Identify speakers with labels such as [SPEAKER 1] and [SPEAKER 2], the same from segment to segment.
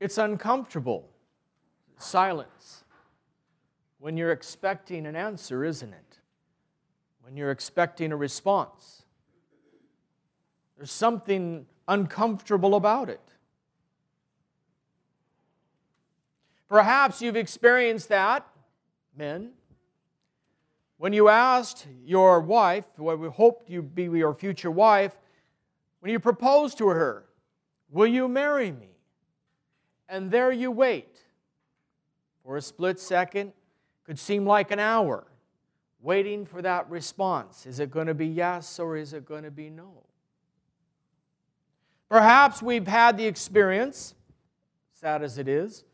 [SPEAKER 1] It's uncomfortable. Silence. When you're expecting an answer, isn't it? When you're expecting a response. There's something uncomfortable about it. Perhaps you've experienced that, men. When you asked your wife, what we hoped you'd be your future wife, when you proposed to her, Will you marry me? And there you wait. For a split second, could seem like an hour, waiting for that response. Is it going to be yes or is it going to be no? Perhaps we've had the experience, sad as it is,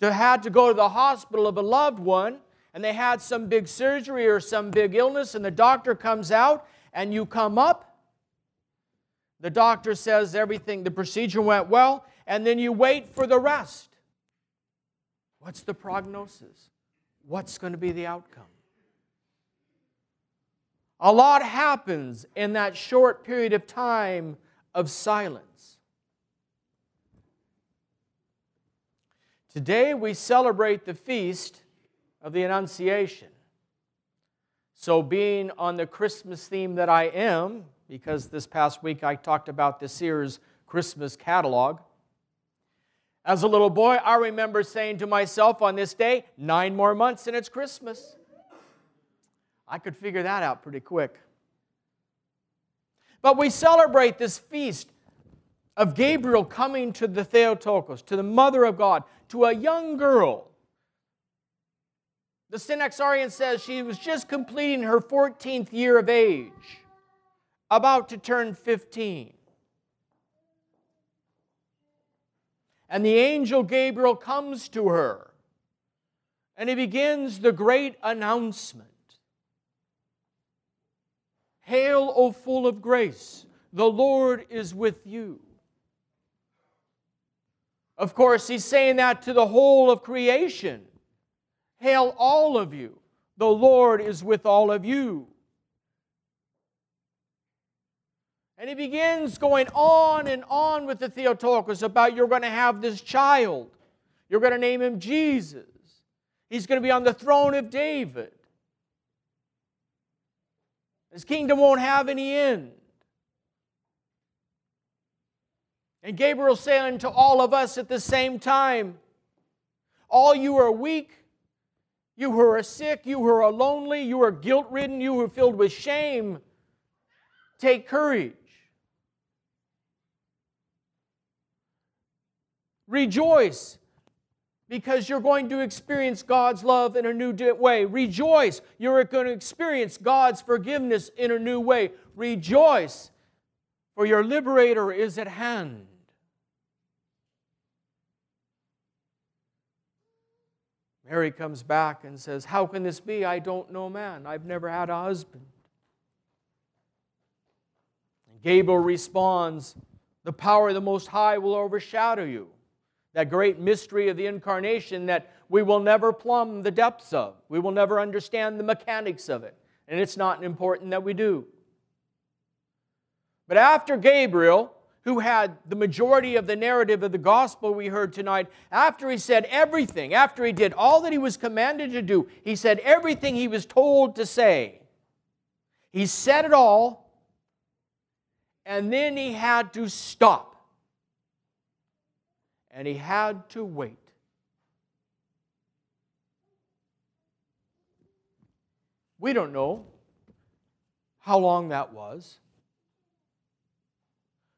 [SPEAKER 1] to had to go to the hospital of a loved one and they had some big surgery or some big illness and the doctor comes out and you come up the doctor says everything the procedure went well and then you wait for the rest. What's the prognosis? What's going to be the outcome? A lot happens in that short period of time of silence. Today we celebrate the feast of the Annunciation. So, being on the Christmas theme that I am, because this past week I talked about the Sears Christmas catalog, as a little boy, I remember saying to myself on this day, nine more months and it's Christmas. I could figure that out pretty quick. But we celebrate this feast of Gabriel coming to the Theotokos, to the mother of God, to a young girl. The Synaxarion says she was just completing her 14th year of age, about to turn 15. And the angel Gabriel comes to her, and he begins the great announcement Hail, O full of grace, the Lord is with you. Of course, he's saying that to the whole of creation. Hail, all of you. The Lord is with all of you. And he begins going on and on with the Theotokos about you're going to have this child. You're going to name him Jesus. He's going to be on the throne of David. His kingdom won't have any end. And Gabriel saying to all of us at the same time, All you are weak, you who are sick, you who are lonely, you are guilt ridden, you who are filled with shame, take courage. Rejoice because you're going to experience God's love in a new way. Rejoice, you're going to experience God's forgiveness in a new way. Rejoice, for your liberator is at hand. Mary comes back and says, How can this be? I don't know man. I've never had a husband. And Gabriel responds, The power of the Most High will overshadow you. That great mystery of the incarnation that we will never plumb the depths of, we will never understand the mechanics of it. And it's not important that we do. But after Gabriel, who had the majority of the narrative of the gospel we heard tonight, after he said everything, after he did all that he was commanded to do, he said everything he was told to say. He said it all, and then he had to stop. And he had to wait. We don't know how long that was.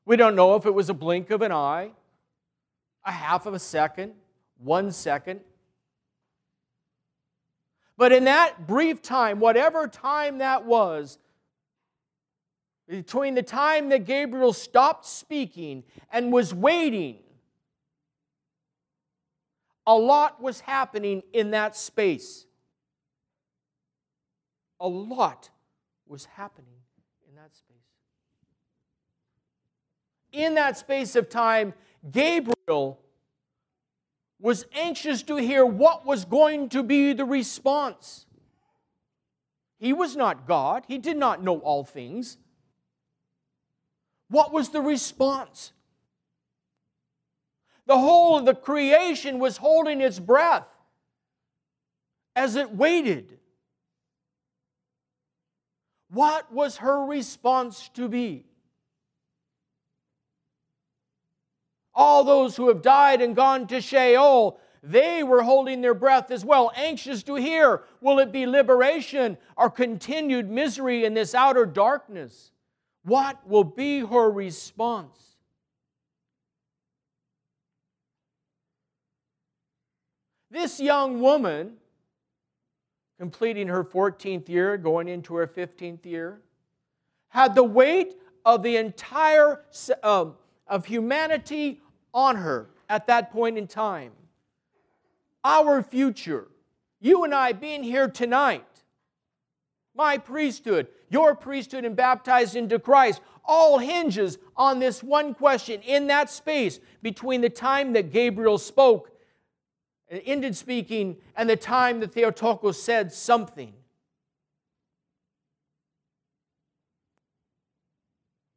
[SPEAKER 1] We don't know if it was a blink of an eye, a half of a second, one second. But in that brief time, whatever time that was, between the time that Gabriel stopped speaking and was waiting, a lot was happening in that space. A lot was happening in that space In that space of time, Gabriel was anxious to hear what was going to be the response. He was not God, he did not know all things. What was the response? The whole of the creation was holding its breath as it waited. What was her response to be? All those who have died and gone to Sheol, they were holding their breath as well, anxious to hear will it be liberation or continued misery in this outer darkness? What will be her response? This young woman, completing her 14th year, going into her 15th year, had the weight of the entire uh, of humanity on her at that point in time. Our future, you and I being here tonight, my priesthood, your priesthood and baptized into Christ, all hinges on this one question in that space between the time that Gabriel spoke ended speaking and the time that Theotokos said something.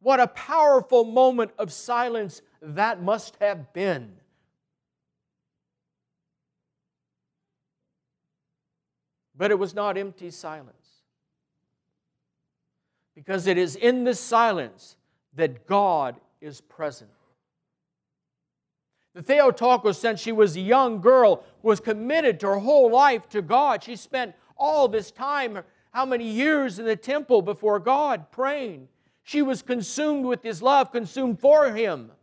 [SPEAKER 1] What a powerful moment of silence that must have been. But it was not empty silence. Because it is in the silence that God is present. The Theotokos, since she was a young girl, was committed to her whole life to God. She spent all this time, how many years in the temple before God, praying. She was consumed with His love, consumed for Him.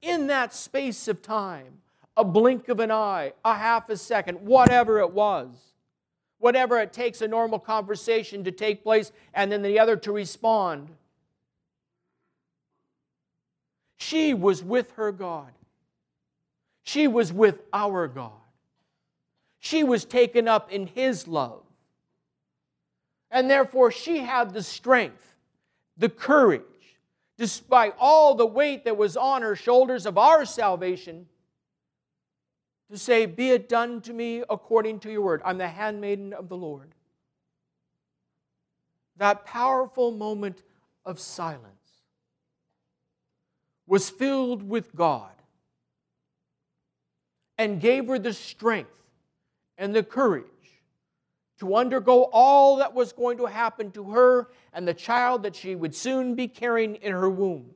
[SPEAKER 1] In that space of time, a blink of an eye, a half a second, whatever it was, whatever it takes a normal conversation to take place and then the other to respond she was with her God. She was with our God. She was taken up in His love. And therefore, she had the strength, the courage, despite all the weight that was on her shoulders of our salvation, to say, Be it done to me according to your word. I'm the handmaiden of the Lord. That powerful moment of silence was filled with God and gave her the strength and the courage to undergo all that was going to happen to her and the child that she would soon be carrying in her womb.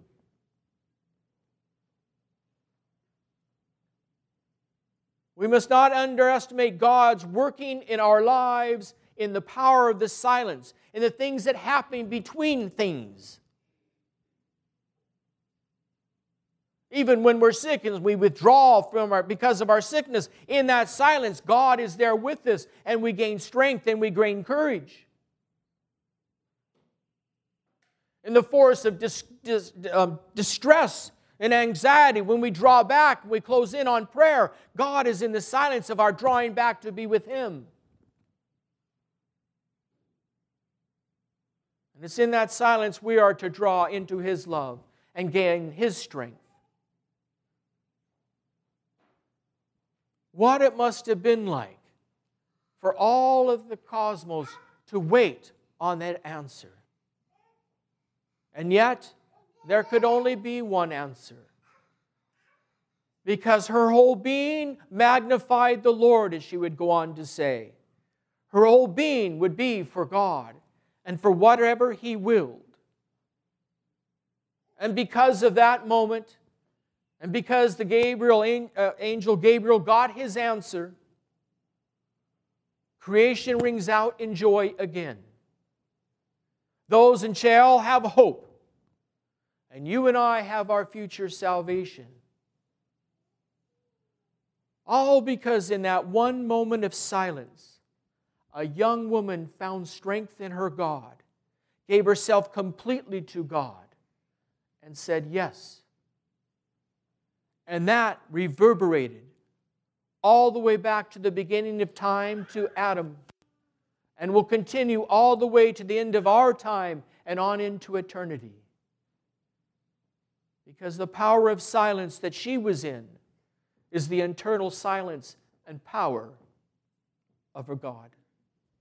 [SPEAKER 1] We must not underestimate God's working in our lives in the power of the silence, in the things that happen between things. Even when we're sick and we withdraw from our, because of our sickness, in that silence, God is there with us and we gain strength and we gain courage. In the force of dis, dis, um, distress and anxiety, when we draw back, we close in on prayer, God is in the silence of our drawing back to be with Him. And it's in that silence we are to draw into His love and gain His strength. What it must have been like for all of the cosmos to wait on that answer. And yet, there could only be one answer. Because her whole being magnified the Lord, as she would go on to say. Her whole being would be for God and for whatever He willed. And because of that moment, and because the Gabriel, uh, angel Gabriel got his answer, creation rings out in joy again. Those in Sheol have hope, and you and I have our future salvation. All because in that one moment of silence, a young woman found strength in her God, gave herself completely to God, and said, Yes, and that reverberated all the way back to the beginning of time to Adam and will continue all the way to the end of our time and on into eternity. Because the power of silence that she was in is the internal silence and power of her God.